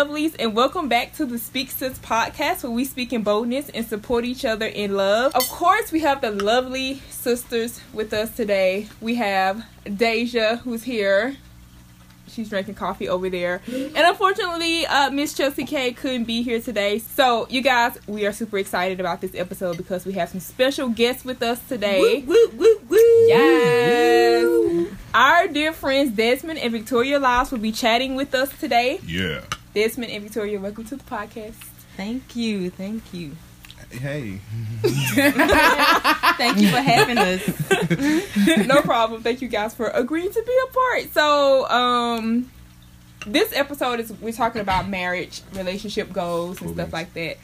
lovelies, and welcome back to the Speak Sis podcast where we speak in boldness and support each other in love. Of course, we have the lovely sisters with us today. We have Deja, who's here. She's drinking coffee over there. And unfortunately, uh, Miss Chelsea K couldn't be here today. So, you guys, we are super excited about this episode because we have some special guests with us today. Woo, woo, woo. Yes. Our dear friends Desmond and Victoria Lyles will be chatting with us today. Yeah. Desmond and Victoria, welcome to the podcast. Thank you, thank you, Hey. thank you for having us. no problem. Thank you guys for agreeing to be a part. So, um, this episode is we're talking about marriage, relationship goals, and stuff like that.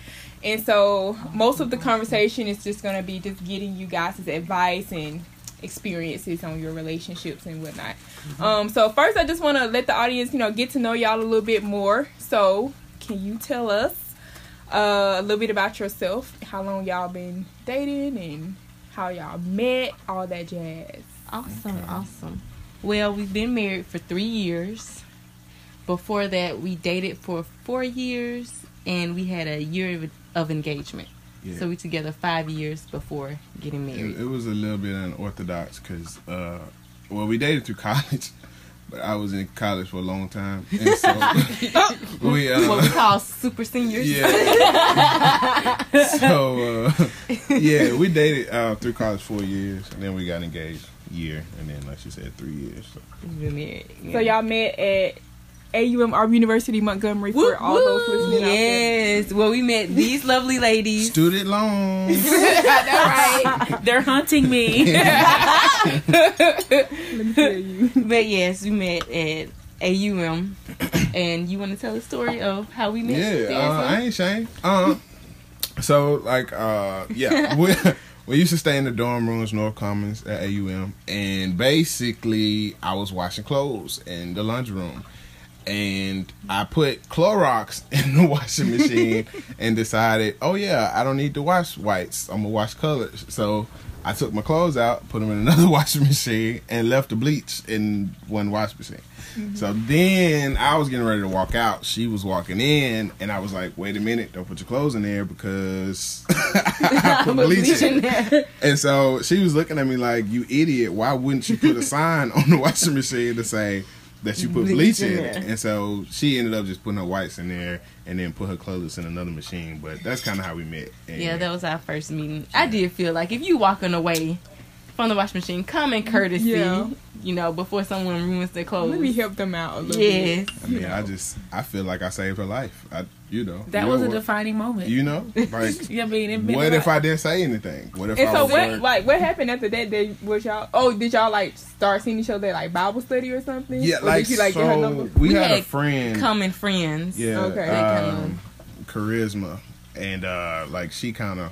And so, most of the conversation is just gonna be just getting you guys' advice and experiences on your relationships and whatnot. Um, so first, I just want to let the audience, you know, get to know y'all a little bit more. So, can you tell us uh, a little bit about yourself? How long y'all been dating and how y'all met? All that jazz. Awesome, awesome. Well, we've been married for three years. Before that, we dated for four years, and we had a year of, of engagement. Yeah. So we together five years before getting married. it was a little bit unorthodox because, uh, well, we dated through college, but I was in college for a long time. And so we, uh, what we call super seniors. yeah. so, uh, yeah, we dated uh, through college four years, and then we got engaged year, and then, like she said, three years. So. We've been. So y'all met at AUM Auburn University Montgomery for Woo, all those woo. listening out there. Yes. Well, we met these lovely ladies. Student loans. That's right. They're hunting me. Let me tell you. But yes, we met at AUM. And you want to tell the story of how we met? Yeah, uh, I ain't ashamed. Um, so like, uh, yeah, we we used to stay in the dorm rooms, North Commons at AUM, and basically I was washing clothes in the laundry room, and I put Clorox in the washing machine and decided, oh yeah, I don't need to wash whites, I'm gonna wash colors. So I took my clothes out, put them in another washing machine, and left the bleach in one washing machine. Mm-hmm. So then I was getting ready to walk out. She was walking in, and I was like, "Wait a minute! Don't put your clothes in there because I put bleach in." There." And so she was looking at me like, "You idiot! Why wouldn't you put a sign on the washing machine to say that you put Bleach bleach in in it?" And so she ended up just putting her whites in there, and then put her clothes in another machine. But that's kind of how we met. And Yeah, that was our first meeting. I did feel like if you walking away from the washing machine, common courtesy, Yeah. you know, before someone ruins their clothes. Let me help them out a little Yes. bit. I mean, I just I feel like I saved her life. I, you know, That you was know a what- defining moment. You know, like yeah, I mean, it what if. I didn't say anything? What if And I so was what like, like what happened after that? day was y'all oh did y'all like start seeing each other at, like Bible study or something? yeah, Or like, did you like so get her number? we, We had, a friend, Common friends. yeah, Okay. um, charisma, and uh like she kind of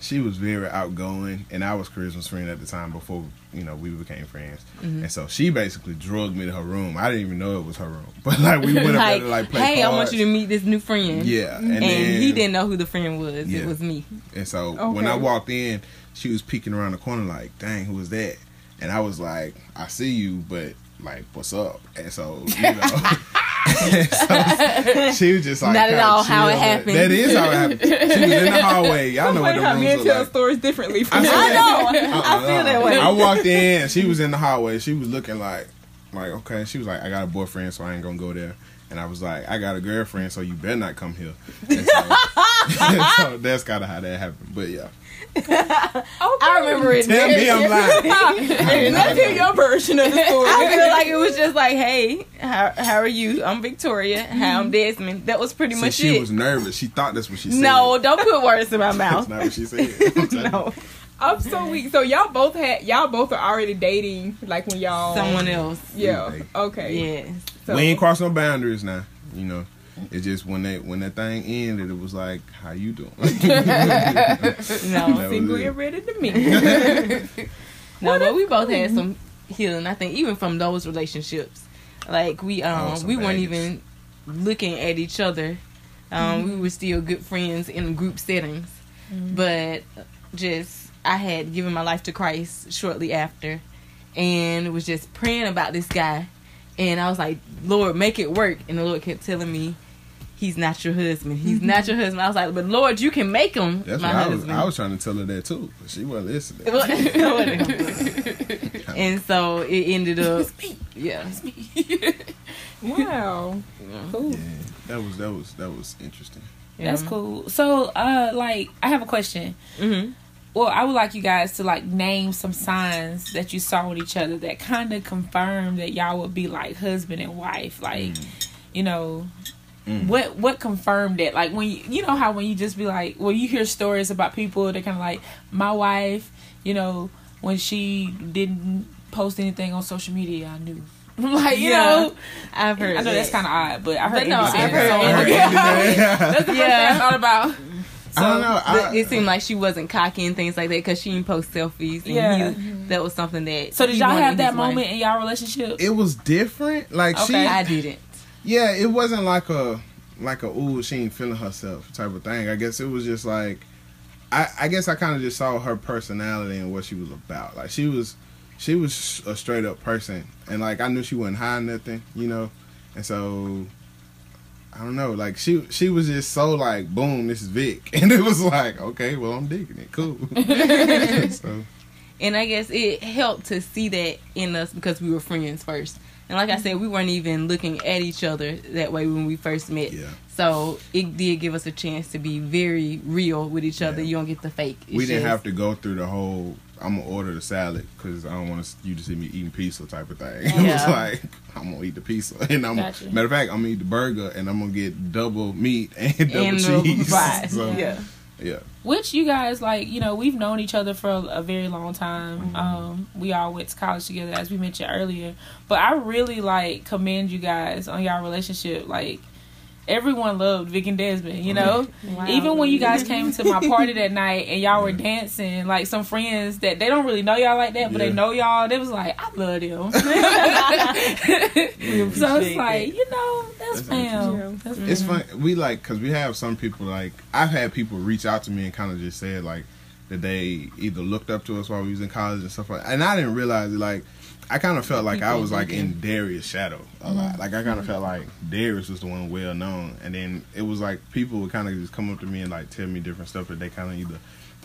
she was very outgoing, and I was charisma's friend at the time before you know we became friends, Mm-hmm. and so she basically drugged me to her room. I didn't even know it was her room, but like we went up there to like play hey, I want you to meet this new friend. yeah, and, And, then, he didn't know who the friend was. Yeah. It was me. And so when I walked in, she was peeking around the corner like, "Dang, who was that?" And I was like, "I see you, but like, what's up?" And so you know, so she was just like, Not at all how it happened. That is how it happened. She was in the hallway. Y'all know what the how men rooms tell are like. stories differently. From I I know. Uh-uh, I feel that uh-uh. way. I walked in. She was in the hallway. She was looking like, like okay. She was like, I got a boyfriend, so I ain't gonna go there. And I was like, I got a girlfriend, so you better not come here. And so, so that's kind of how that happened. But yeah, I remember it. tell me I'm lying. And let's hear your version of the story. I feel like it was just like, hey, how, how are you? I'm Victoria. How I'm mm-hmm. Desmond. That was pretty So much she it. She was nervous. She thought that's what she said. no, don't put words in my mouth. that's not what she said. I'm no, I'm so weak. So y'all both had y'all both are already dating like when y'all someone else. Yeah. Okay. Okay. Yes. So, we ain't cross no boundaries now. You know, it's just when that when that thing ended, it was like, how you doing? No, single and ready to meet. no, but we both had some healing. I think even from those relationships, like we Oh, um some we weren't baggage. even looking at each other. Um, we were still good friends in group settings, but just I had given my life to Christ shortly after, and was just praying about this guy, and I was like, Lord, make it work, and the Lord kept telling me. he's not your husband. He's not your husband. I was like, but Lord, you can make him That's my what I was. I was trying to tell her that too, but she wasn't listening. and so it ended up, yeah. Wow. Cool. Yeah, that was that was that was interesting. That's cool. So, uh, like, I have a question. hmm Well, I would like you guys to like name some signs that you saw with each other that kind of confirmed that y'all would be like husband and wife. Like, you know, Mm. what what confirmed it? Like when you you know how when you just be like, well, you hear stories about people that kind of like my wife. You know, when she didn't post anything on social media, I knew. like you Yeah. know, I've heard. I know that's kind of odd, but I heard But no, I've that, so- heard That's the first thing I thought about. I don't know. But I, it seemed like she wasn't cocky and things like that because she didn't post selfies. And Yeah. he- mm-hmm. that was something that. So did y'all have that his wife. moment in y'all relationship? it was different. Like Okay. she, I didn't. yeah, it wasn't like a like a ooh she ain't feeling herself type of thing. I guess it was just like I I guess I kind of just saw her personality and what she was about. Like she was she was a straight up person and like I knew she wasn't hiding nothing, you know. And so I don't know, like she she was just so like boom, this is Vic. And it was like, okay, well I'm digging it. Cool. so And I guess it helped to see that in us because we were friends first. And like I said, we weren't even looking at each other that way when we first met. yeah. So it did give us a chance to be very real with each other. Yeah. You don't get the fake. It's we didn't just- have to go through the whole. I'm gonna order the salad because I don't want you to see me eating pizza type of thing. It was like I'm gonna eat the pizza, and I'm Gotcha. matter of fact, I'm gonna eat the burger, and I'm gonna get double meat and double And the cheese. fries. So, Yeah. yeah, Which you guys like, you know, we've known each other for a, a very long time. Um, we all went to college together, as we mentioned earlier. But I really like commend you guys on y'all relationship. Like everyone loved Vic and Desmond, you know. Wow. Even when you guys came to my party that night and y'all were dancing, like some friends that they don't really know y'all like that, but Yeah. they know y'all. They was like, I love them. so it's like, you know, that's, That's fam. That's it's fun. We like because we have some people like I've had people reach out to me and kind of just said like that they either looked up to us while we was in college and stuff like. That. And I didn't realize it. Like I kind of felt like I was like in Darius' shadow a lot. Like I kind of felt like Darius was the one well known, and then it was like people would kind of just come up to me and like tell me different stuff that they kind of either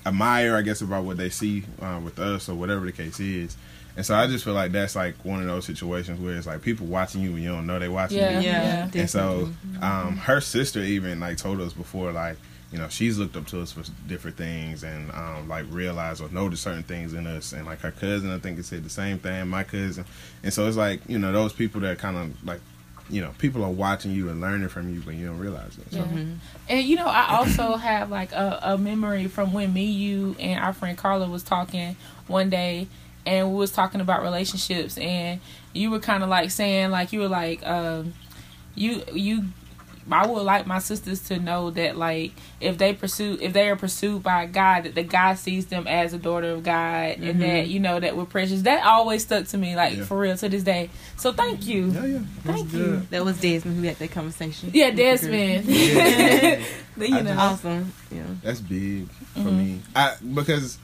admire, I guess, about what they see uh, with us or whatever the case is. And so I just feel like that's like one of those situations where it's like people watching you and you don't know they watching Yeah. you. Yeah. yeah. And so, um, her sister even like told us before, like you know, she's looked up to us for different things and um, like realized or noticed certain things in us. And like her cousin, I think, it said the same thing. My cousin, and so it's like you know those people that kind of like you know people are watching you and learning from you, but you don't realize it. So. Mm-hmm. And you know, I also have like a, a memory from when me, you, and our friend Carla was talking one day, and we was talking about relationships, and you were kind of like saying, like you were like, um, you you. I would like my sisters to know that, like, if they pursue, if they are pursued by God, that the God sees them as a daughter of God, and that you know that we're precious. That always stuck to me, like Yeah. for real, to this day. So thank you. Yeah, yeah. Thank good. you. that was Desmond who had that conversation. Yeah, Desmond. Yeah. you I know. Awesome. Yeah. That's big for Mhm. me. I because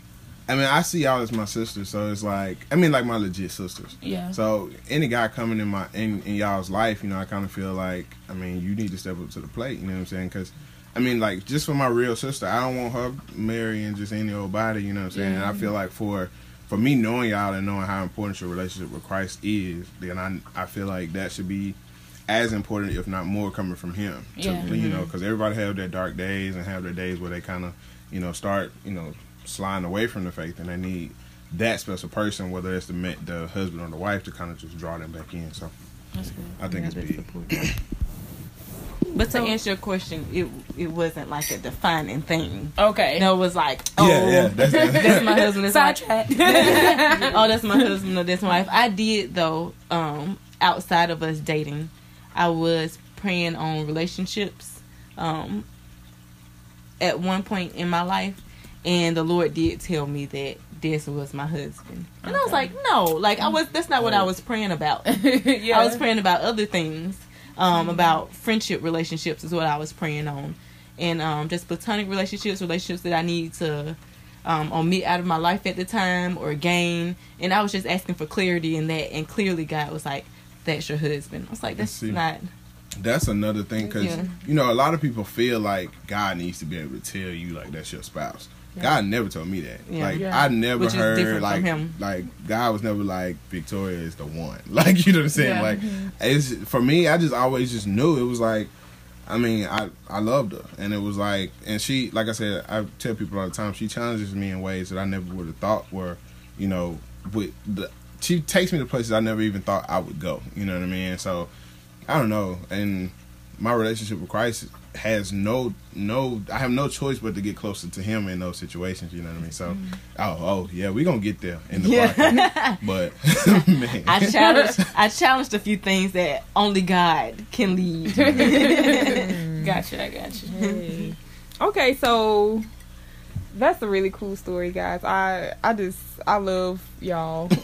I mean I see y'all as my sisters, so it's like I mean like my legit sisters. Yeah. So any guy coming in my in, in y'all's life, you know, I kind of feel like I mean you need to step up to the plate. You know what I'm saying? Because I mean like just for my real sister, I don't want her marrying just any old body. You know what I'm saying? And I feel like for for me knowing y'all and knowing how important your relationship with Christ is, then I I feel like that should be as important, if not more, coming from him. To, Yeah. You mm-hmm. know, because everybody have their dark days and have their days where they kind of you know start you know sliding away from the faith, and they need that special person, whether it's the the husband or the wife, to kind of just draw them back in. So That's good. I think Yeah, it's big. But to answer your question, it it wasn't like a defining thing. Okay. No, it was like, oh, Yeah, yeah, that's- that's my husband. That's my, Sidetrack. oh, that's my husband or that's my wife. I did though. Um, outside of us dating, I was praying on relationships. Um, at one point in my life, and the Lord did tell me that this was my husband, and I was like, no, like I was. That's not what I was praying about. yeah. I was praying about other things, um, about friendship relationships is what I was praying on, and um, just platonic relationships, relationships that I need to um, omit out of my life at the time or gain. And I was just asking for clarity in that, and clearly God was like, "That's your husband." I was like, "That's see. not." that's another thing because Yeah. you know a lot of people feel like God needs to be able to tell you like that's your spouse. God never told me that. Yeah. Like Yeah. I never Which is heard from like him. like God was never like Victoria is the one. Like you know what I'm saying? Yeah. Like mm-hmm. it's for me. I just always just knew it was like. I mean, I I loved her, and it was like, and she, like I said, I tell people all the time, she challenges me in ways that I never would have thought were, you know, with the. She takes me to places I never even thought I would go. You know what I mean? So, I don't know, and my relationship with Christ has no no I have no choice but to get closer to him in those situations, you know what I mean? So mm-hmm. oh oh yeah, we're gonna get there in the Yeah. But man. I challenged I challenged a few things that only God can lead. Gotcha, I gotcha. you. Okay, so that's a really cool story, guys. I I just I love y'all.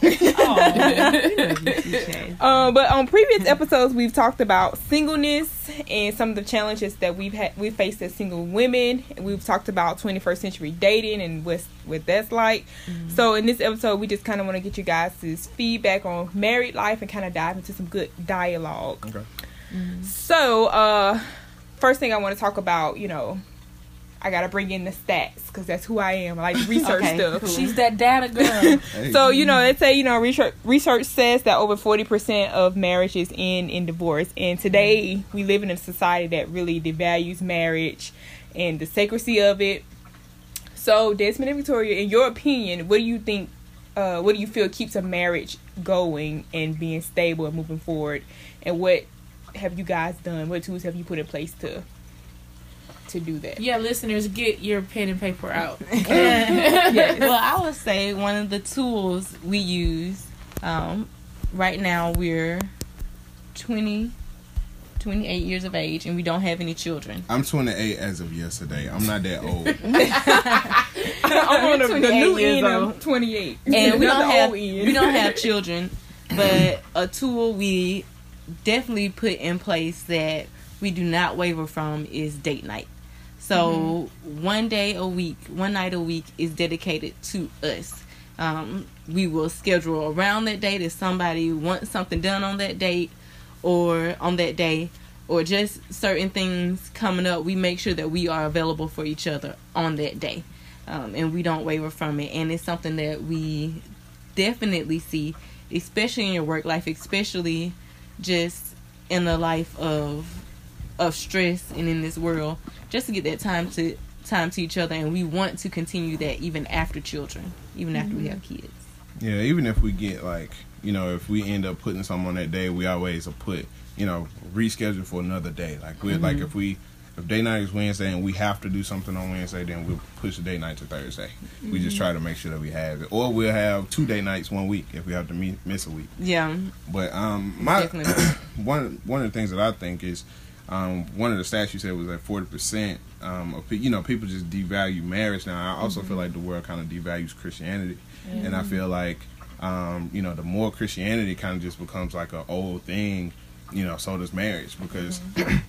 Uh, but on previous episodes, we've talked about singleness and some of the challenges that we've had we faced as single women. We've talked about 21st century dating and what's what that's like. So in this episode, we just kind of want to get you guys' feedback on married life and kind of dive into some good dialogue. Okay. So, uh, first thing I want to talk about, you know, I gotta bring in the stats because that's who I am. I like research Okay, stuff. cool. She's that data girl. Hey. So you know, they say you know research research says that over forty percent of marriages end in divorce, and today we live in a society that really devalues marriage and the sacredcy of it. So Desmond and Victoria, in your opinion, what do you think? Uh, what do you feel keeps a marriage going and being stable and moving forward? And what have you guys done? What tools have you put in place to to do that? yeah, listeners, get your pen and paper out. Well, I would say one of the tools we use um, right now we're 20, 28 years of age and we don't have any children. I'm 28 as of yesterday. I'm not that old. I'm on the, the new years end of 28. and we don't have we don't have children, but a tool we definitely put in place that we do not waver from is date night. So one day a week, one night a week is dedicated to us. Um, we will schedule around that date if somebody wants something done on that date or on that day or just certain things coming up we make sure that we are available for each other on that day um, and we don't waver from it and it's something that we definitely see especially in your work life especially just in the life of of stress and in this world just to get that time to time to each other. And we want to continue that even after children even after we mm-hmm. have kids. Yeah, even if we get like, you know, if we end up putting something on that day, we always will put, you know, reschedule for another day. Like we like mm-hmm. if we if day night is Wednesday and we have to do something on Wednesday, then we'll push the day night to Thursday. We just mm-hmm. try to make sure that we have it, or we'll have two day nights one week if we have to me- miss a week. yeah. But um, my one one of the things that I think is um, one of the stats you said was that forty percent um, of you know people just devalue marriage now. I also feel like the world kind of devalues Christianity, and I feel like um, you know the more Christianity kind of just becomes like an old thing, you know, so does marriage because.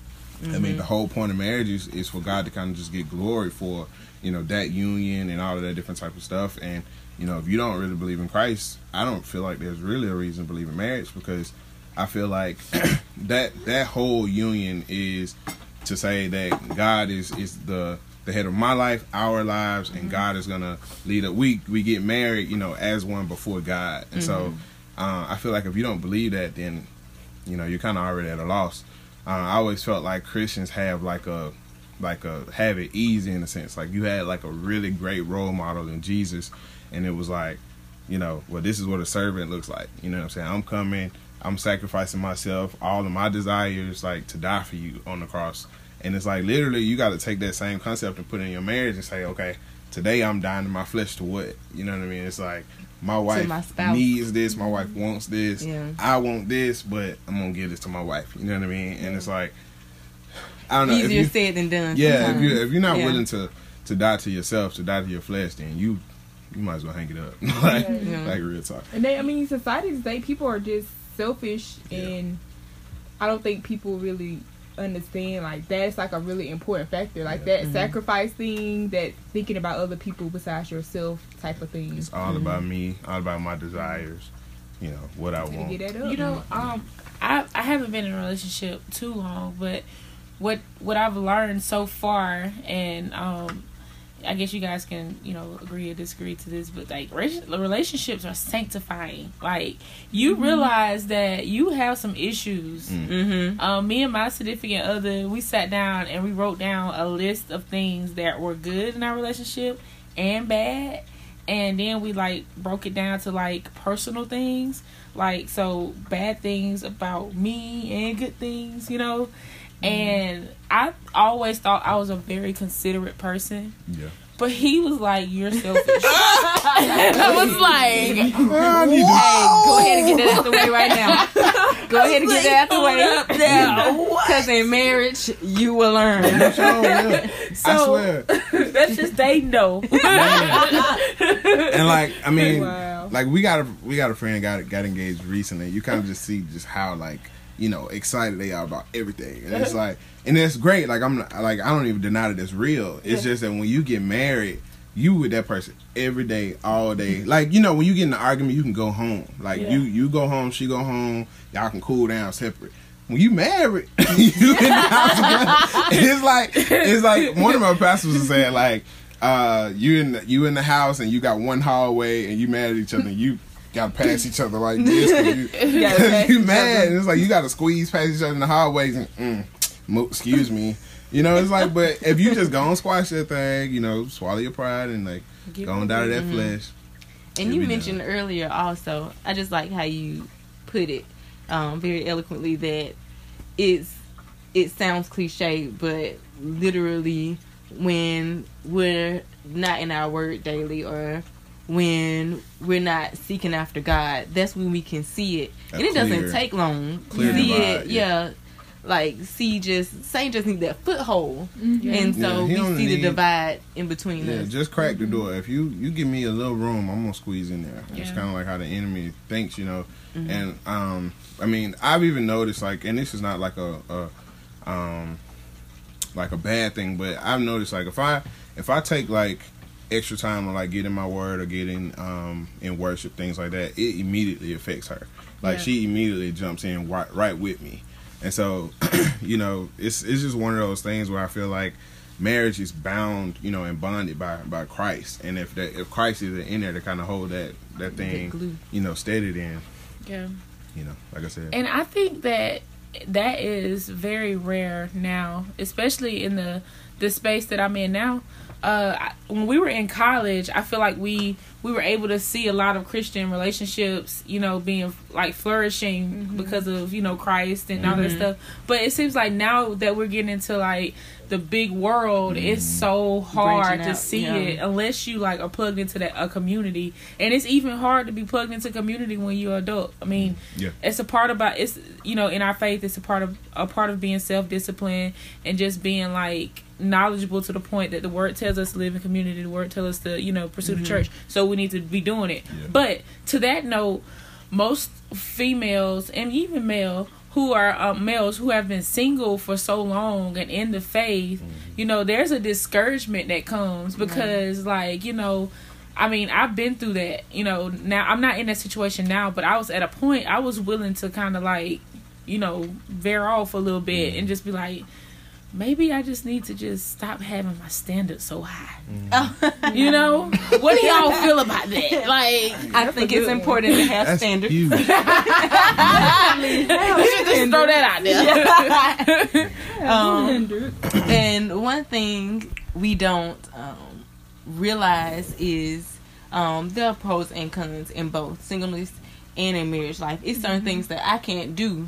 I mean, the whole point of marriage is, is for God to kind of just get glory for, you know, that union and all of that different type of stuff. And, you know, if you don't really believe in Christ, I don't feel like there's really a reason to believe in marriage because I feel like that that whole union is to say that God is is the the head of my life, our lives, and God is gonna lead us. We we get married, you know, as one before God, and so uh, I feel like if you don't believe that, then you know you're kind of already at a loss. Uh, I always felt like Christians have like a like a have it easy in a sense. Like you had like a really great role model in Jesus, and it was like, you know, well, this is what a servant looks like. You know what I'm saying? I'm coming, I'm sacrificing myself, all of my desires, like to die for you on the cross. And it's like literally, you got to take that same concept and put it in your marriage and say, okay, today I'm dying to my flesh to what? You know what I mean? It's like my wife my needs this, my wife wants this, Yeah. I want this, but I'm gonna give this to my wife. You know what I mean? And it's like, I don't know. if easier you- said than done yeah, if you if you're not Yeah. willing to to die to yourself, to die to your flesh, then you you might as well hang it up. like, Yeah. like real talk. And they, I mean, society today, people are just selfish, Yeah. and I don't think people really understand like that's like a really important factor, like Yeah. that sacrifice thing, that thinking about other people besides yourself type of thing. It's all about me, all about my desires. You know what I want. get that up. You know, um, I I I haven't been in a relationship too long, but what what I've learned so far, and um, I guess you guys can you know agree or disagree to this, but like relationships are sanctifying. Like you mm-hmm. realize that you have some issues. Mm-hmm. Um, me and my significant other, we sat down and we wrote down a list of things that were good in our relationship and bad, and then we like broke it down to like personal things. Like so, bad things about me and good things, you know and I always thought I was a very considerate person. Yeah. But he was like, "You're selfish." I was like, "Hey, go ahead and get that out the way right now. Go ahead and get that out the way. now. Because in marriage, you will learn." so, I swear. That's just they know. and like, I mean, wow. like we got a we got a friend got got engaged recently. You kind of just see just how like you know excited they are about everything. And it's like and it's great. Like i'm like i don't even deny that it's real. It's yeah. just that when you get married you with that person every day all day. Mm-hmm. like you know when you get in an argument you can go home. Like yeah. you you go home she go home y'all can cool down separate. When you married you in the house. It's like it's like one of my pastors was saying like uh you in the, you in the house and you got one hallway and you mad at each other and you gotta pass each other like this. You, you, you mad. It's like you gotta squeeze past each other in the hallways and mm, excuse me. You know, it's like, but if you just go and squash that thing, you know, swallow your pride and like Get go on down to that mm-hmm. flesh. And you mentioned done. earlier also, I just like how you put it um, very eloquently that it's it sounds cliche, but literally when we're not in our word daily or when we're not seeking after God. That's when we can see it, and it doesn't take long. Clear see it, yeah. yeah. Like see, just Satan just need that foothold, mm-hmm. and so yeah, we see need, the divide in between yeah, us. just crack the door. If you you give me a little room, I'm gonna squeeze in there. Yeah. It's kind of like how the enemy thinks, you know. Mm-hmm. And um, I mean, I've even noticed like, and this is not like a, a um, like a bad thing, but I've noticed like if I if I take like extra time on like getting my word or getting um in worship things like that it immediately affects her. Like yeah. she immediately jumps in right, right with me. And so you know it's it's just one of those things where i feel like marriage is bound you know and bonded by by christ. And if that if christ is in there to kind of hold that that thing you know steady then yeah. you know like i said. And i think that that is very rare now especially in the the space that i'm in now uh, when we were in college, I feel like we we were able to see a lot of Christian relationships, you know, being like flourishing mm-hmm. because of you know Christ and mm-hmm. all that mm-hmm. stuff. But it seems like now that we're getting into like the big world, mm-hmm. it's so hard to see yeah. it unless you like are plugged into that a community, and it's even hard to be plugged into community when you're adult. I mean, yeah. it's a part about it's you know in our faith, it's a part of a part of being self disciplined and just being like knowledgeable to the point that the word tells us to live in community. The word tells us to, you know, pursue mm-hmm. the church. So we need to be doing it. Yeah. But to that note, most females and even male who are uh, males who have been single for so long and in the faith, mm-hmm. you know, there's a discouragement that comes because, mm-hmm. like, you know, I mean, I've been through that. You know, now I'm not in that situation now, but I was at a point I was willing to kind of like, you know, veer off a little bit and mm-hmm. just be like, maybe I just need to just stop having my standards so high. Mm. you know, what do y'all feel about that? Like, I think it's important to have That's standards. Huge. just throw that out there. um, and one thing we don't um, realize is um, there are pros and cons in both singleness and in marriage life. It's certain mm-hmm. things that I can't do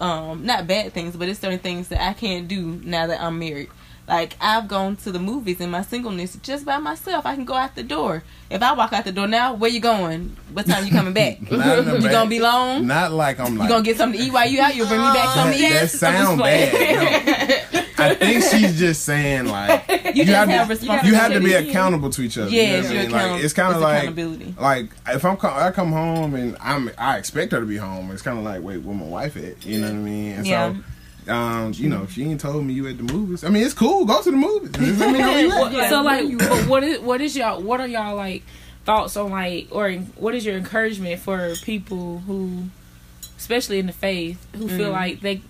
um not bad things, but it's certain things that I can't do now that I'm married. Like I've gone to the movies in my singleness just by myself. I can go out the door. If I walk out the door now, where you going? What time you coming back? you back. gonna be long? Not like I'm like you gonna get something to eat while you out. You'll bring me back something to eat. That sound bad. No. I think she's just saying like you, you have, have to, you have to be accountable to each other. Yeah, you know I mean? like it's kind of like like if I'm I come home and I'm I expect her to be home. It's kind of like wait, where my wife at? You know what I mean? And yeah. so um, you know, she ain't told me you at the movies. I mean, it's cool. Go to the movies. Let me know you So like, what is what is y'all? What are y'all like thoughts on like, or what is your encouragement for people who especially in the faith, who feel Mm. like they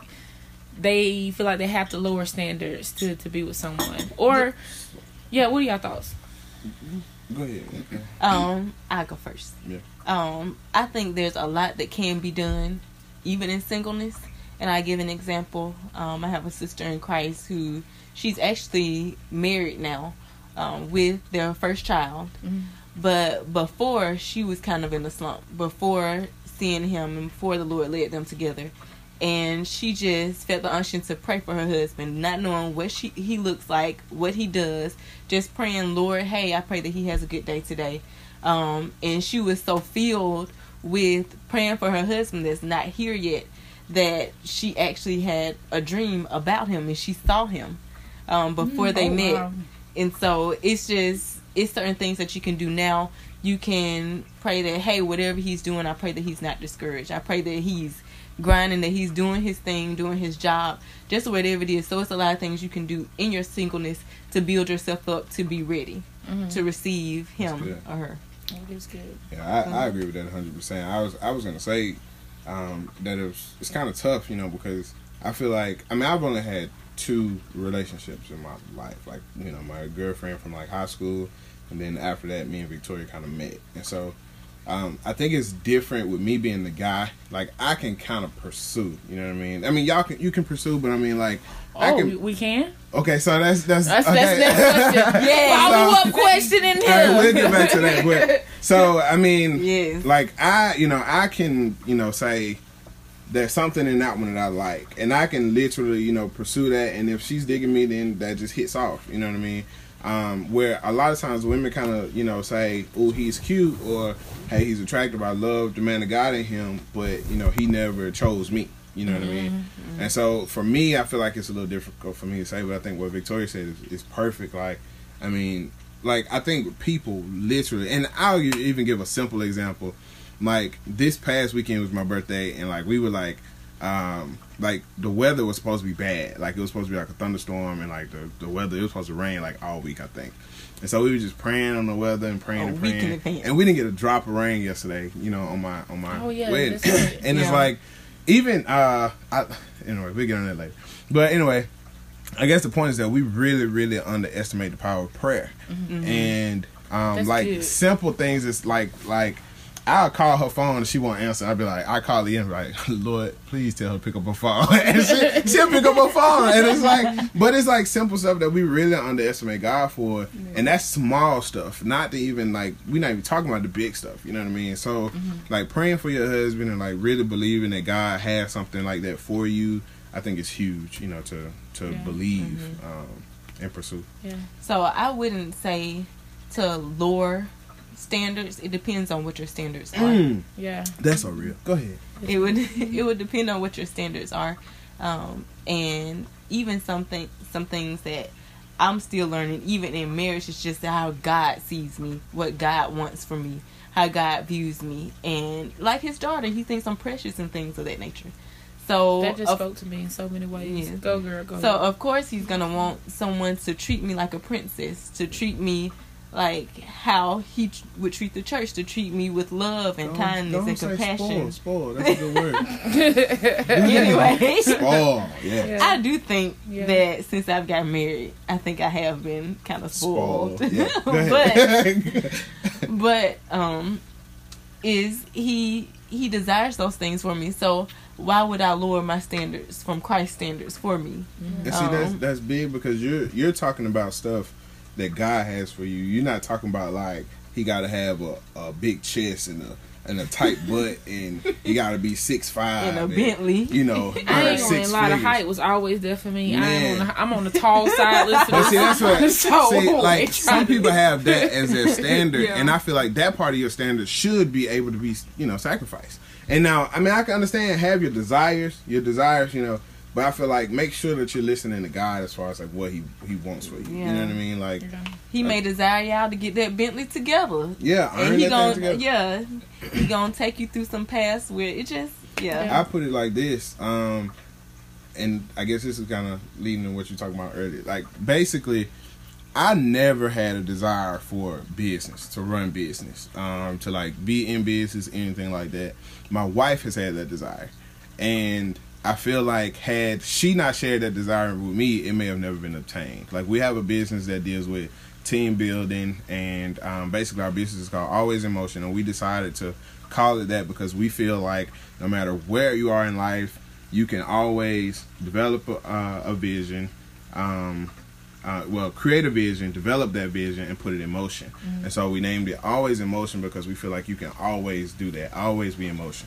they feel like they have to lower standards to to be with someone. Or yeah, what are y'all thoughts? Go ahead. Um, I go first. Yeah. Um, I think there's a lot that can be done, even in singleness. And I give an example. Um, I have a sister in Christ who she's actually married now, um, with their first child. Mhm. But before she was kind of in a slump. Before seeing him and before the Lord led them together. And she just felt the unction to pray for her husband, not knowing what she he looks like, what he does, just praying, Lord, hey, I pray that he has a good day today. Um, and she was so filled with praying for her husband that's not here yet that she actually had a dream about him and she saw him um, before they Oh, met. wow. And so it's just it's certain things that you can do now. You can pray that hey, whatever he's doing, I pray that he's not discouraged. I pray that he's grinding, that he's doing his thing, doing his job, just whatever it is. So it's a lot of things you can do in your singleness to build yourself up to be ready Mhm. to receive him or her. That is good. Yeah, I, I agree with that 100. percent I was I was gonna say um, that it was, it's kind of tough, you know, because I feel like I mean I've only had two relationships in my life, like you know my girlfriend from like high school, and then after that me and Victoria kind of met, and so um, I think it's different with me being the guy. Like I can kind of pursue, you know what I mean? I mean y'all can you can pursue, but I mean like I Oh, can. we, we can. Okay, so that's that's That's okay. that's next question. Yeah. Follow up question in All right, we'll get back to that. But so I mean, Yes. like I, you know, I can, you know, say there's something in that one that I like, and I can literally, you know, pursue that. And if she's digging me, then that just hits off. You know what I mean? Um, where a lot of times women kind of, you know, say, "Oh, he's cute," or "Hey, he's attractive. I love the man of God in him," but you know, he never chose me. You know what I mean? And so for me, I feel like it's a little difficult for me to say, but I think what Victoria said is, is perfect. Like, I mean, like I think people literally, and I'll even give a simple example. Like this past weekend was my birthday, and like we were like, um, like the weather was supposed to be bad. Like it was supposed to be like a thunderstorm, and like the the weather it was supposed to rain like all week, I think. And so we were just praying on the weather and praying A and week in praying, and we didn't get a drop of rain yesterday. You know, on my on my Oh, yeah, wedding, that's right. and it's like even uh, I anyway we will get on that later. But anyway, I guess the point is that we really, really underestimate the power of prayer, and um, That's like good. simple things. It's like like I'll call her phone and she won't answer. I'll be like, I call the in like, Lord, please tell her to pick up her phone, and she, she'll pick up her phone, and it's like, but it's like simple stuff that we really underestimate God for, and that's small stuff. Not to even like we're not even talking about the big stuff. You know what I mean? So like praying for your husband and like really believing that God has something like that for you. I think it's huge, you know, to to Yeah. believe um, and pursue. Yeah. So I wouldn't say to lower standards. It depends on what your standards are. Yeah. That's so real. Go ahead. it would it would depend on what your standards are um and even something some things that i'm still learning even in marriage it's just how god sees me what god wants for me how god views me and like his daughter he thinks i'm precious and things of that nature so That just of- spoke to me in so many ways. Yeah. Go girl, go. so of course he's gonna want someone to treat me like a princess, to treat me like how he tr- would treat the church, to treat me with love and kindness and compassion. Spoil, spoil. That's a good word. anyway, spoil. Yeah. Yeah. I do think Yeah. that since I've got married, I think I have been kind of spoiled. Spoiled. Yeah. But but um, is he he desires those things for me? So why would I lower my standards from Christ's standards for me? And see, that's Um, that's big because you're you're talking about stuff that God has for you. You're not talking about like he got to have a, a big chest and a and a tight butt and he got to be six five In a Bentley. You know, I ain't gonna lie, the height was always there for me. I Man. ain't on the, I'm on the tall side. Listen, But see, that's what. So, see, like some people have that as their standard, Yeah. and I feel like that part of your standard should be able to be, you know, sacrificed. And now, I mean, I can understand have your desires, your desires, you know, but I feel like make sure that you're listening to God as far as like what he he wants for you. You know what I mean? Like, He may desire y'all to get that Bentley together. yeah, And earn he that gonna thing together. yeah, he gonna take you through some paths where it just yeah. I put it like this, um, and I guess this is kind of leading to what you're talking about earlier. Like, basically, I never had a desire for business to run business, um, to like be in business, anything like that. My wife has had that desire, and I feel like had she not shared that desire with me, it may have never been obtained. Like we have a business that deals with team building, and um, basically our business is called Always in Motion, and we decided to call it that because we feel like no matter where you are in life, you can always develop a, uh, a vision. Um, uh, well, create a vision, develop that vision, and put it in motion. Mm-hmm. And so we named it Always in Motion because we feel like you can always do that, always be in motion.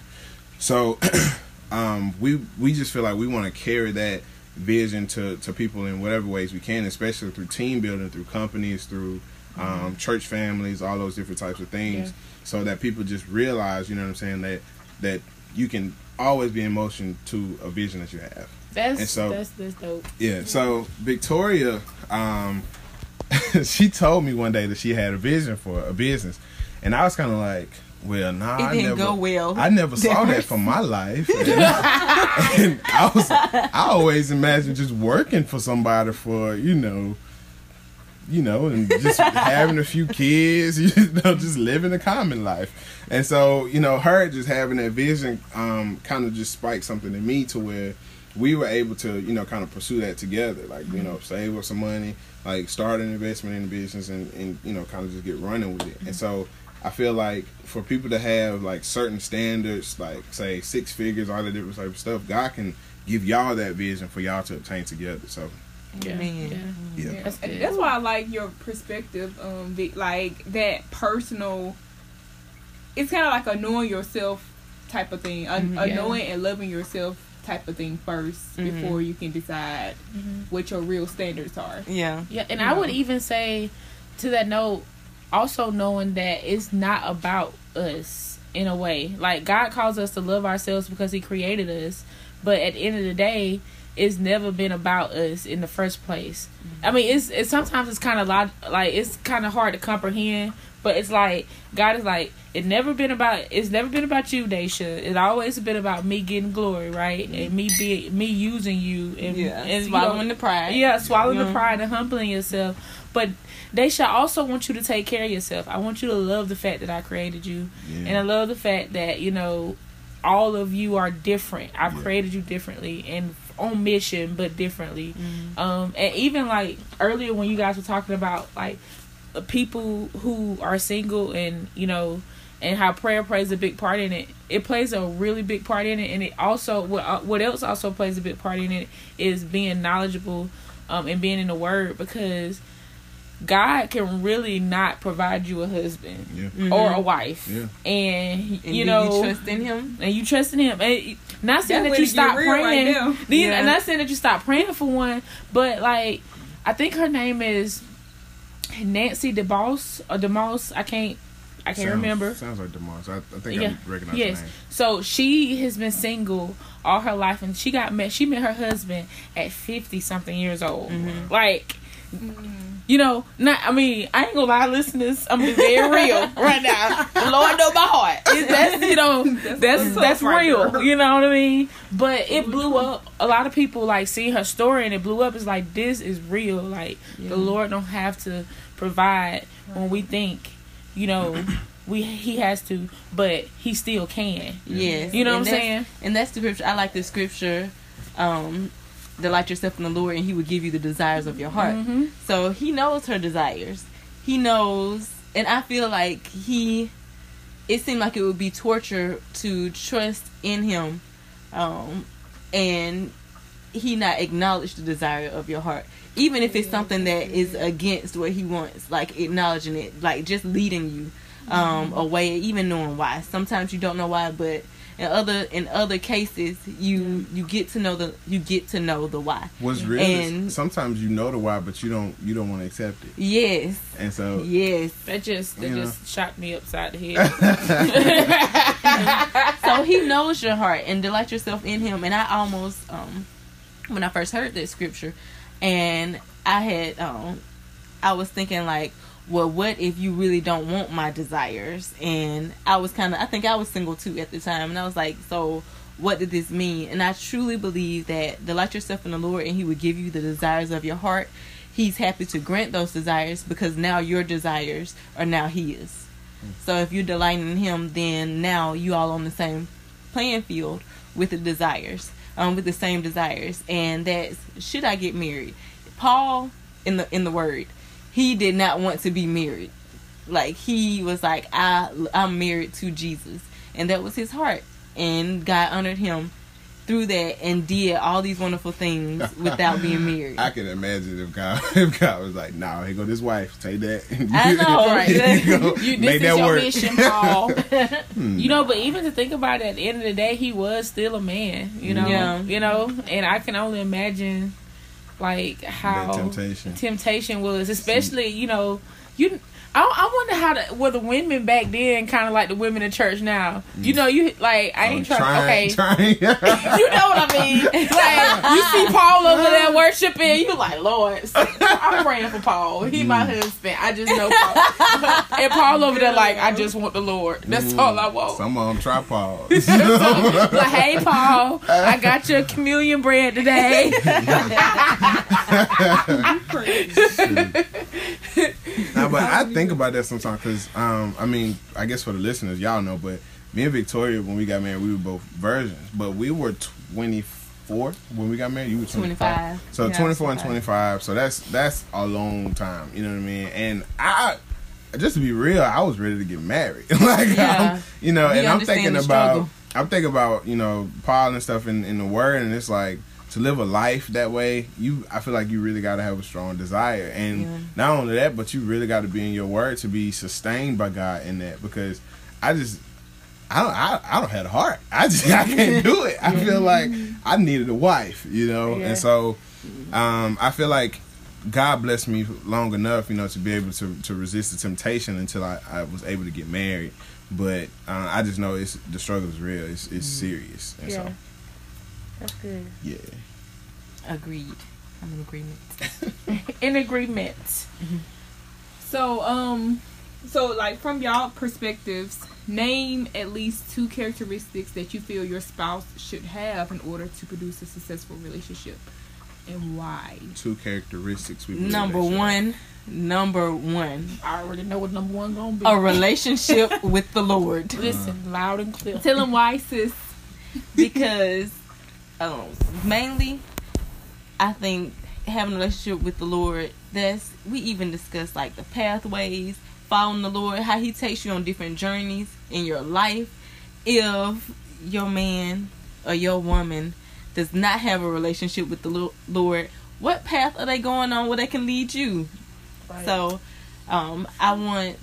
So um, we we just feel like we want to carry that vision to, to people in whatever ways we can, especially through team building, through companies, through um, mm-hmm. church families, all those different types of things, yeah. so that people just realize, you know what I'm saying, that that you can always be in motion to a vision that you have. That's and so, that's that's dope. Yeah. So Victoria, um, she told me one day that she had a vision for a business, and I was kind of like, well, nah, it didn't I never, go well. I never saw that for my life, and, and I was, I always imagined just working for somebody for you know, you know, and just having a few kids, you know, just living a common life. And so, you know, her just having that vision, um, kind of just spiked something in me to where we were able to, you know, kind of pursue that together. Like, you know, save up some money, like start an investment in the business and, and you know, kind of just get running with it. And so I feel like for people to have like certain standards, like say six figures, all the different type of stuff, God can give y'all that vision for y'all to obtain together. So yeah. Yeah. yeah. That's, that's, why I like your perspective, um, like that personal. It's kind of like a knowing yourself type of thing, a, mm-hmm. a knowing and loving yourself type of thing 1st mm-hmm. before you can decide mm-hmm. what your real standards are. Yeah. Yeah, and you I know? would even say to that note, also knowing that it's not about us in a way. Like God calls us to love ourselves because he created us, but at the end of the day, it's never been about us in the first place. Mm-hmm. I mean, it's, it's sometimes it's kind of like like it's kind of hard to comprehend, but it's like God is like it never been about it's never been about you, Daisha. It's always been about me getting glory, right? And me be me using you and, yeah, and swallowing you know, the pride. Yeah, swallowing the pride and humbling yourself. But Daisha, I also want you to take care of yourself. I want you to love the fact that I created you, yeah. and I love the fact that you know all of you are different. I've yeah. created you differently and on mission, but differently. Mm. Um, and even like earlier when you guys were talking about like people who are single and you know and how prayer plays a big part in it. It plays a really big part in it, and it also what uh, what else also plays a big part in it is being knowledgeable, um, and being in the Word because God can really not provide you a husband yeah. mm-hmm. or a wife, yeah. and, and you know, you trust in Him, and you trust in Him. And not saying that, that you stop praying, right yeah. not saying that you stop praying for one, but like I think her name is Nancy DeBoss or DeMoss. I can't I can't sounds, remember. Sounds like DeMars. I, I think yeah. I recognize yes. the name. So she has been single all her life, and she got met. She met her husband at fifty something years old. Mm-hmm. Like, mm-hmm. You know, not. I mean, I ain't gonna lie, listeners. I'm being very real right now. Lord know my heart. It, that's you know, that's that's, that's real. You know what I mean? But it blew up. A lot of people like see her story, and it blew up. It's like this is real. Like yeah. the Lord don't have to provide when we think you know, we he has to, but he still can. Yes. You know and what I'm saying? And that's the scripture. I like the scripture. Um, delight yourself in the Lord, and He will give you the desires of your heart. Mm-hmm. So He knows her desires. He knows, and I feel like He. It seemed like it would be torture to trust in Him, um, and He not acknowledge the desire of your heart even if it's something that is against what he wants, like acknowledging it, like just leading you um, mm-hmm. away, even knowing why. Sometimes you don't know why, but in other in other cases, you you get to know the you get to know the why. What's real and, sometimes you know the why, but you don't you don't want to accept it. Yes. And so yes, that just that just know. shot me upside the head. so he knows your heart and delight yourself in him. And I almost um when I first heard this scripture, and I had um I was thinking like well what if you really don't want my desires? And I was kind of I think I was single too at the time and I was like so what did this mean? And I truly believe that delight yourself in the Lord and he would give you the desires of your heart. He's happy to grant those desires because now your desires are now his. So if you're delighting in him then now you all on the same playing field with the desires, um, with the same desires, and that's should I get married? Paul in the in the word, he did not want to be married. Like he was like I I'm married to Jesus, and that was his heart, and God honored him through that and did all these wonderful things without being married. I can imagine if God, if God was like, "Nah, here go this wife, take that." I know, right? You go, You, this make is that your work. mission, Paul. Hmm. you know, but even to think about it, at the end of the day, he was still a man. You know, Yeah. you know, and I can only imagine like how That temptation. temptation was, especially you know, you. I, I wonder how the were the women back then kind of like the women in church now. You mm. know, you like I ain't Oh, trying. Okay, trying. you know what I mean? Like you see Paul over there worshiping, you like Lord. I'm praying for Paul. He my mm. husband. I just know Paul. and Paul over there like I just want the Lord. That's mm. all I want. Some of them try tripods. like, hey Paul, I got your chameleon bread today. Nah, but I think about that sometimes because, um, I mean, I guess for the listeners, y'all know, but me and Victoria, when we got married, we were both virgins, but we were 24 when we got married. You were 25. 25. So Yeah, 24 and 25. 25. So that's that's a long time. You know what I mean? And I, just to be real, I was ready to get married. like, Yeah. You know, We and I'm thinking about. I'm thinking about, you know, Paul and stuff in, in the Word, and it's like to live a life that way. You, I feel like you really got to have a strong desire, and Yeah. not only that, but you really got to be in your Word to be sustained by God in that. Because I just, I don't, I, I don't have a heart. I just, I can't do it. I feel like I needed a wife, you know, Yeah. and so, um, I feel like God blessed me long enough, you know, to be able to, to resist the temptation until I, I was able to get married. But uh, I just know it's the struggle is real. It's it's serious, and Yeah. so That's good. yeah. Agreed. I'm in agreement. In agreement. So, um, so like from y'all perspectives, name at least two characteristics that you feel your spouse should have in order to produce a successful relationship, and why. Two characteristics we Number one, number one, I already know what number one gonna be. a relationship with the Lord. Listen, loud and clear. Tell them why, sis. because um, mainly I think having a relationship with the Lord that's we even discuss like the pathways following the Lord how he takes you on different journeys in your life if your man or your woman does not have a relationship with the Lord what path are they going on where they can lead you Right. so, um, I want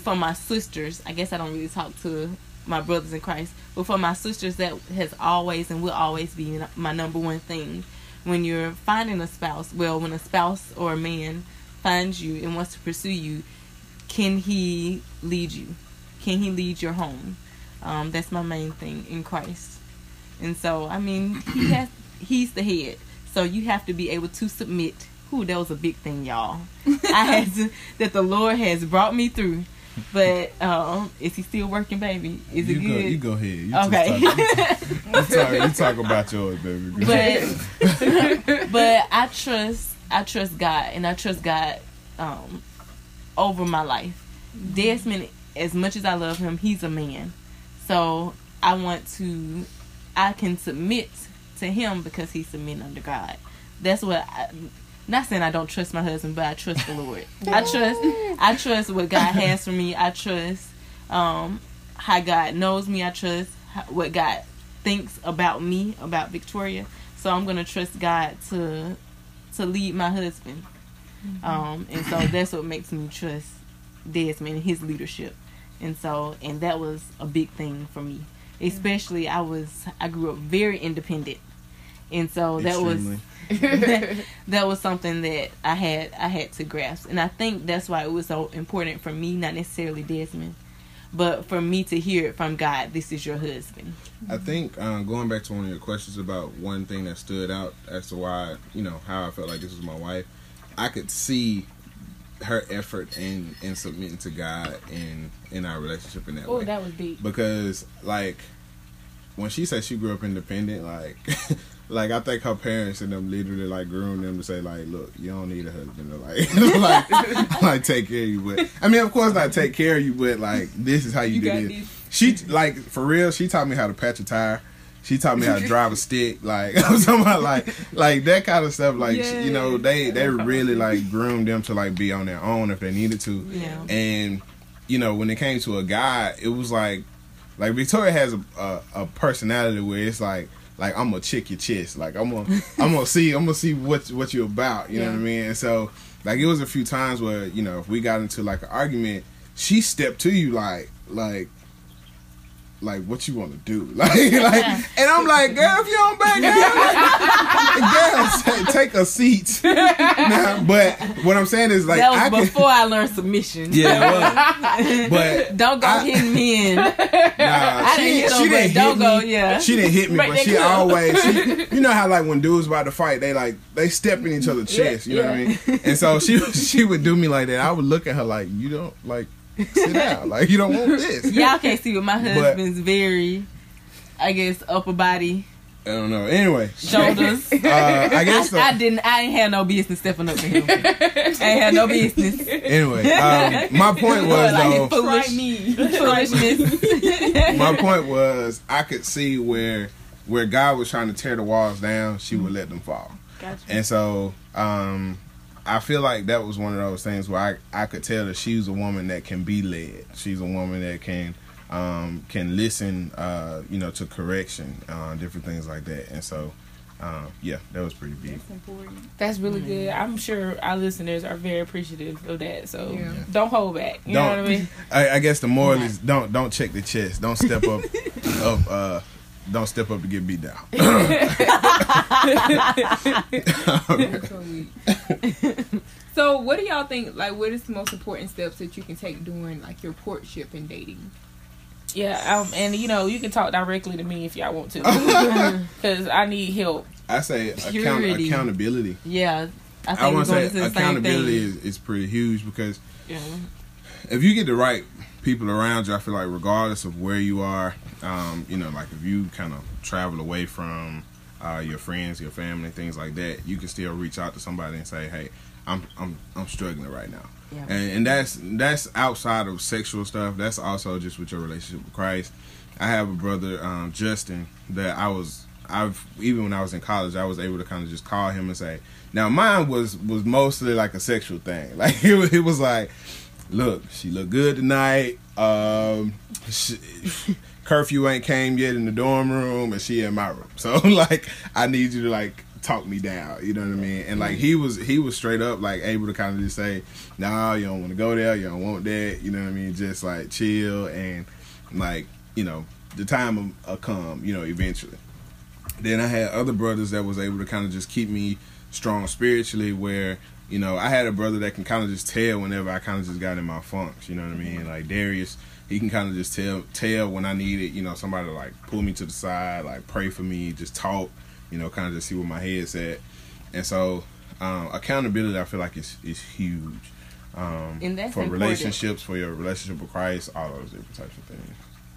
for my sisters. I guess I don't really talk to my brothers in Christ, but for my sisters, that has always and will always be my number one thing. When you're finding a spouse, well, when a spouse or a man finds you and wants to pursue you, can he lead you? Can he lead your home? Um, that's my main thing in Christ. And so, I mean, he has he's the head. So you have to be able to submit. Ooh, that was a big thing, y'all. I had to, that the Lord has brought me through. But um, is he still working, baby? Is you it go, good? you go ahead. You Okay. Talk, you, talk, you talk about yours, baby. but but I trust I trust God and I trust God um over my life. Desmond, as much as I love him, he's a man. So I want to I can submit to him because he's submitting under God. That's what I not saying I don't trust my husband, but I trust the Lord. I trust I trust what God has for me. I trust um how God knows me. I trust how, what God thinks about me, about Victoria. So I'm gonna trust God to to lead my husband. Um, and so that's what makes me trust Desmond and his leadership. And so and that was a big thing for me. Especially I was I grew up very independent. And so that was that, that was something that I had I had to grasp, and I think that's why it was so important for me, not necessarily Desmond, but for me to hear it from God. This is your husband. I think um, going back to one of your questions about one thing that stood out as to why you know how I felt like this was my wife, I could see her effort in in submitting to God in in our relationship in that Oh, way. that was deep. because like when she said she grew up independent, like like I think her parents and them literally like groomed them to say like, look, you don't need a husband to like like like take care of you, but I mean of course not take care of you, but like this is how you, You do this. these. She like for real. She taught me how to patch a tire. she taught me how to drive a stick. Like I'm talking about like like that kind of stuff. Like Yeah. you know they they really like groomed them to like be on their own if they needed to. Yeah. And you know when it came to a guy, it was like like Victoria has a a, a personality where it's like. Like I'm gonna check your chest. Like I'm gonna, I'm gonna see, I'm gonna see what what you're about. You know what I mean? And so, like it was a few times where you know if we got into like an argument, she stepped to you like like like what you want to do like like and i'm like girl if you don't back down girl ta- take a seat now, but what i'm saying is like that was I can, before I learned submission. yeah it was. but Don't go I- hitting men. nah, I she, didn't hit she them, didn't but don't hit go. Yeah. She didn't hit me, But but she could. always, she, you know how like when dudes about to fight, they like they step in each other's chest. You know what I mean? And so she she would do me like that. I would look at her like, you don't like sit down, like you don't want this. Y'all can't see, but my But- husband's very, I guess, upper body, I don't know. Anyway, shoulders. uh, I guess. I, I didn't. I ain't had no business stepping up to him. I ain't had no business. anyway, um, my point was Like though. it's foolish, Try me. foolishness. my point was I could see where where God was trying to tear the walls down, she would let them fall. Gotcha. And so um I feel like that was one of those things where I, I could tell that she's a woman that can be led. She's a woman that can um, can listen, uh, you know, to correction, uh, different things like that. And so, um, yeah, that was pretty big. That's important. That's really good. I'm sure our listeners are very appreciative of that. So Yeah. don't hold back. You Don't- know what I mean? I, I guess the moral is don't don't check the chest. Don't step up up uh don't step up to get beat down. That's so what do y'all think? Like, what is the most important steps that you can take during like your courtship and dating? Yeah. Um, and you know, you can talk directly to me if y'all want to, because I need help. I say account- accountability. yeah, I I want to say into the same accountability is, is pretty huge because Yeah. If you get the right people around you, I feel like regardless of where you are, um, you know, like if you kind of travel away from uh, your friends, your family, things like that, you can still reach out to somebody and say, "Hey, I'm I'm I'm struggling right now," Yeah. and, and that's that's outside of sexual stuff. That's also just with your relationship with Christ. I have a brother, um, Justin, that I was I've even when I was in college, I was able to kind of just call him and say. Now mine was was mostly like a sexual thing. Like it was, it was like, look, she looked good tonight. Um, she, curfew ain't came yet in the dorm room, and she in my room. So like, I need you to like talk me down. You know what I mean? And like he was he was straight up like able to kind of just say, nah, you don't want to go there. You don't want that. You know what I mean? Just like chill and like you know the time will, come. You know eventually. Then I had other brothers that was able to kind of just keep me strong spiritually where you know I had a brother that can kind of just tell whenever I kind of just got in my funks you know what I mean like Darius he can kind of just tell tell when I needed you know somebody to like pull me to the side like pray for me just talk you know kind of just see where my head's at and so um, accountability I feel like is is huge um, And that's for important. relationships for your relationship with Christ all those different types of things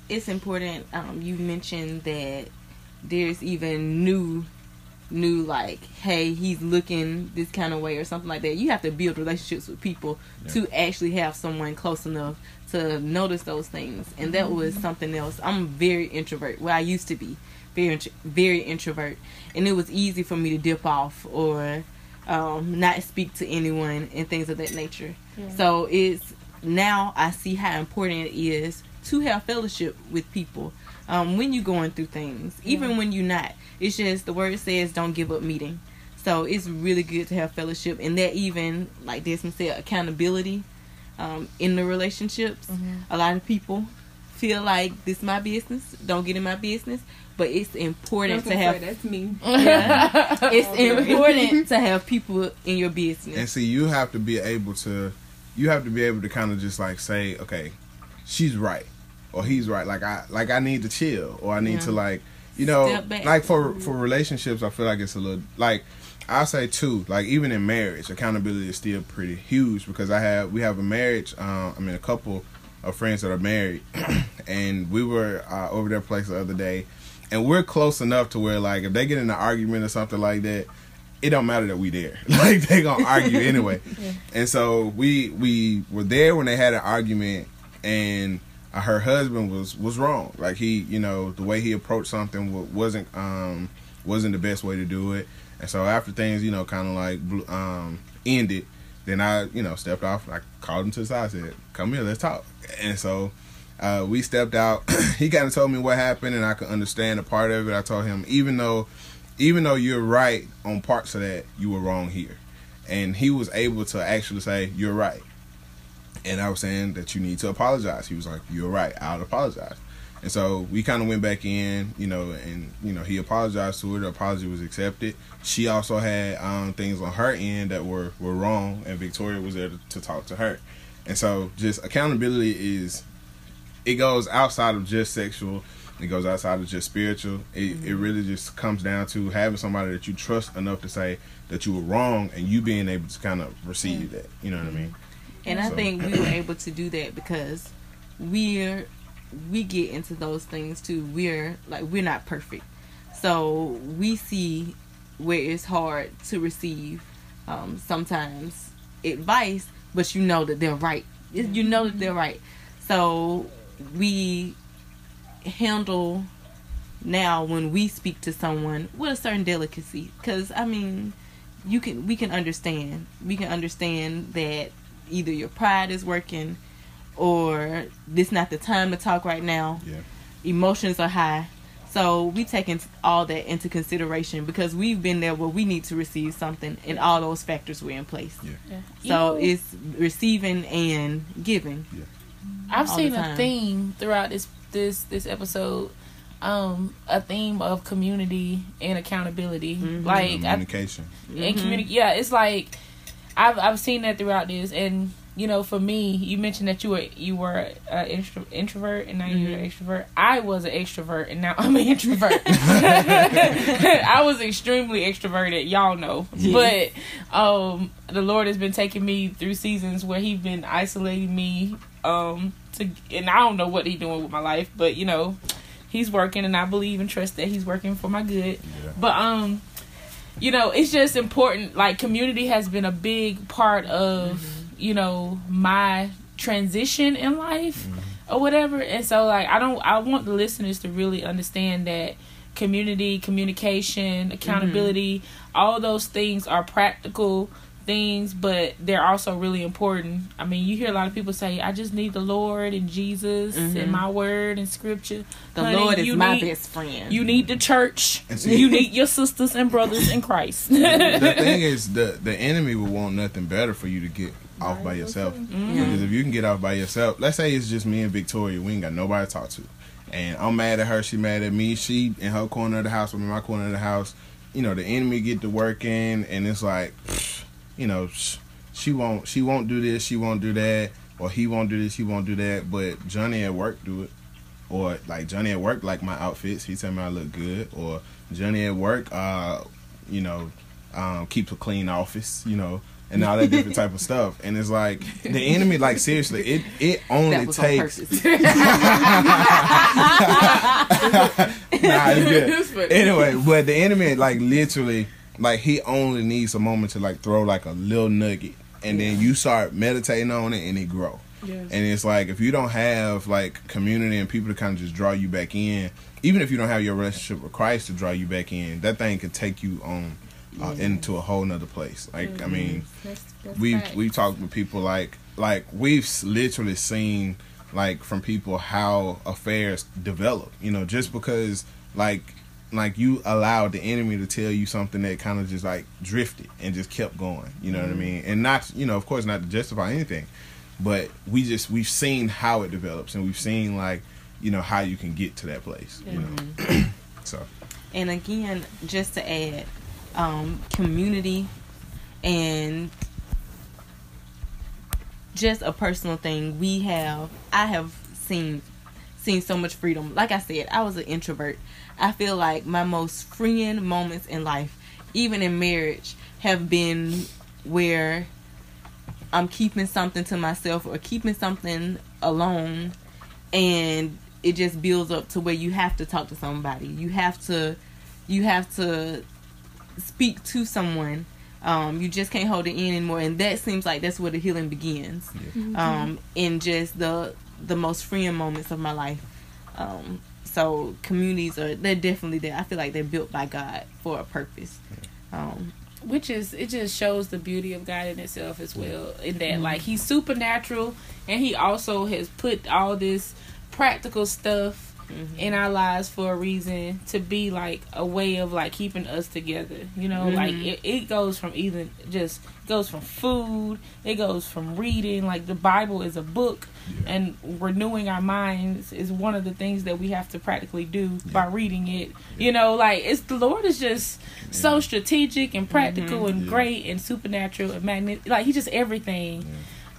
it's important. Um, you mentioned that there's even new, new like, hey, he's looking this kind of way or something like that. You have to build relationships with people Yeah. to actually have someone close enough to notice those things. And that was something else. I'm very introvert. Well, I used to be very, very introvert, and it was easy for me to dip off or um, not speak to anyone and things of that nature. So it's now I see how important it is to have fellowship with people um, when you're going through things, even when you're not. It's just the word says don't give up meeting. So it's really good to have fellowship, and that even like Desmond said, accountability um, in the relationships. A lot of people feel like this is my business. Don't get in my business, but it's important to have. say, that's me. Yeah. it's important to have people in your business. And see, you have to be able to, you have to be able to kind of just like say, okay, she's right, or he's right. Like I, like I need to chill, or I need Yeah. to like, you know, like for for relationships, I feel like it's a little like. I say too, like even in marriage, accountability is still pretty huge because I have we have a marriage. Um, I mean, a couple of friends that are married, and we were uh, over their place the other day, and we're close enough to where like if they get in an argument or something like that, it don't matter that we there. like they gonna argue anyway. And so we we were there when they had an argument, and her husband was was wrong. Like he, you know, the way he approached something wasn't um wasn't the best way to do it. And so after things, you know, kind of like um ended, then I, you know, stepped off. I called him to the side, said, "Come here, let's talk." And so uh, we stepped out. he kind of told me what happened, and I could understand a part of it. I told him, even though, even though you're right on parts of that, you were wrong here, and he was able to actually say, "You're right." And I was saying that you need to apologize. He was like, "You're right. I'll apologize." And so we kind of went back in, you know, and you know he apologized to her. The apology was accepted. She also had um, things on her end that were were wrong, and Victoria was there to, to talk to her. And so just accountability is it goes outside of just sexual. It goes outside of just spiritual. It, mm-hmm. it really just comes down to having somebody that you trust enough to say that you were wrong, and you being able to kind of receive that. You know what I mean? And so. I think we were able to do that because we're we get into those things too. We're like we're not perfect, so we see where it's hard to receive um, sometimes advice, but you know that they're right. You know that they're right. So we handle now when we speak to someone with a certain delicacy because i mean you can we can understand we can understand that either your pride is working or this not the time to talk right now. Yeah. Emotions are high. So we taking all that into consideration because we've been there where we need to receive something and all those factors were in place. Yeah. yeah. So you it's receiving and giving. Yeah. I've seen a theme throughout this this this episode um a theme of community and accountability mm-hmm. like communication I, and mm-hmm. communi- yeah it's like I've I've seen that throughout this and you know, for me, you mentioned that you were you were an intro, introvert and now mm-hmm. you're an extrovert. I was an extrovert and now I'm an introvert. I was extremely extroverted, y'all know. Yeah. But um, the Lord has been taking me through seasons where He's been isolating me. Um, to and I don't know what He's doing with my life, but you know, He's working, and I believe and trust that He's working for my good. Yeah. But um, you know, it's just important. Like community has been a big part of. Mm-hmm you know my transition in life mm-hmm. or whatever and so like i don't i want the listeners to really understand that community communication accountability mm-hmm. all those things are practical things but they're also really important i mean you hear a lot of people say i just need the lord and jesus mm-hmm. and my word and scripture the Honey, lord is my need, best friend you need the church see, you need your sisters and brothers in christ the thing is the the enemy will want nothing better for you to get off by yourself. Mm-hmm. Because if you can get off by yourself, let's say it's just me and Victoria, we ain't got nobody to talk to. And I'm mad at her, she mad at me, she in her corner of the house, I'm in my corner of the house. You know, the enemy get to working and it's like, you know, she won't she won't do this, she won't do that, or he won't do this, he won't do that, but Johnny at work do it. Or like Johnny at work like my outfits, he tell me I look good. Or Johnny at work, uh, you know, um, keeps a clean office, you know and all that different type of stuff. And it's like the enemy, like seriously, it it only takes. On nah, it's good. Anyway, but the enemy, like literally, like he only needs a moment to like throw like a little nugget, and then you start meditating on it, and it grow. Yes. And it's like if you don't have like community and people to kind of just draw you back in, even if you don't have your relationship with Christ to draw you back in, that thing could take you on uh, into a whole nother place. Like mm-hmm. I mean, that's, that's we've we've talked with people like like we've literally seen like from people how affairs develop. You know, just because like like you allowed the enemy to tell you something that kind of just like drifted and just kept going. You know mm-hmm. what I mm-hmm. mean? And not you know of course not to justify anything, but we just we've seen how it develops and we've seen like you know how you can get to that place. You mm-hmm. know, so. And again, just to add, um, community and just a personal thing we have i have seen seen so much freedom like i said i was an introvert i feel like my most freeing moments in life even in marriage have been where i'm keeping something to myself or keeping something alone and it just builds up to where you have to talk to somebody you have to you have to speak to someone. Um, you just can't hold it in anymore, and that seems like that's where the healing begins. Yeah. Mm-hmm. Um, in just the the most freeing moments of my life. Um, so communities are they're definitely there. I feel like they're built by God for a purpose. Um, which is it just shows the beauty of God in itself as well. In that, Mm-hmm. like He's supernatural, and He also has put all this practical stuff Mm-hmm. in our lives for a reason to be like a way of like keeping us together. You know, like Mhm. it, it goes from even just goes from food, it goes from reading. Like the Bible is a book, and renewing our minds is one of the things that we have to practically do by reading it. You know, like it's the Lord is just so strategic and practical and Yeah. great and supernatural and magnet. Like He's just everything.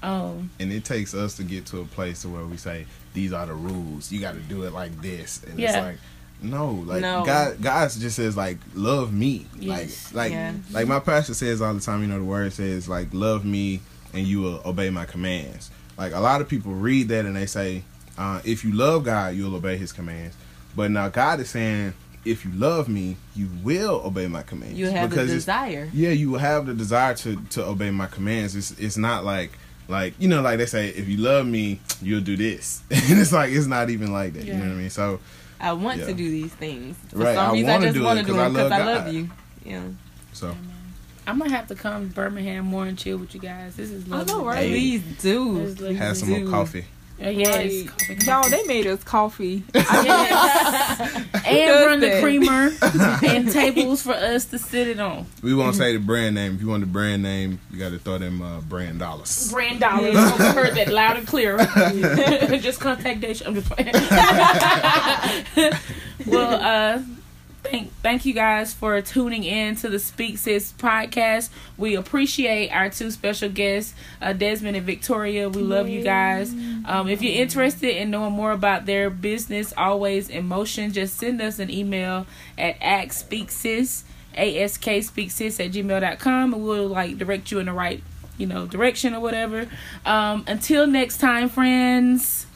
Um, and it takes us to get to a place to where we say these are the rules. You got to do it like this, and it's like. No, like No. God, God just says like love me, Yes. like like Yeah. like my pastor says all the time. You know, the word says like love me, and you will obey my commands. Like a lot of people read that and they say, uh, if you love God, you'll obey His commands. But now God is saying, if you love me, you will obey my commands. you have the desire. yeah, you will have the desire to to obey my commands. It's it's not like like you know like they say if you love me you'll do this and it's like it's not even like that. You know what I mean? So I want Yeah. to do these things. For Right, some I reason, I, wanna just do it want to do 'cause I them because love I love God. you. Yeah. so I'm gonna have to come to Birmingham more and chill with you guys. This is I lovely. know, right? Hey. Please do. This is lovely. have some more coffee. Uh, yes. Right. Coffee, Y'all, they made us coffee. Yes. and does run the creamer and tables for us to sit it on. We won't say the brand name. If you want the brand name, you got to throw them uh, brand dollars. Brand dollars. I heard that loud and clear. just contact Daisha. I'm just playing. well, uh, thank thank you guys for tuning in to the Speak Sis podcast. We appreciate our two special guests, uh, Desmond and Victoria. We love you guys. Um, if you're interested in knowing more about their business, always in motion, just send us an email at akspeaksis, ask speaksis at gmail.com and we'll like direct you in the right you know direction or whatever um until next time friends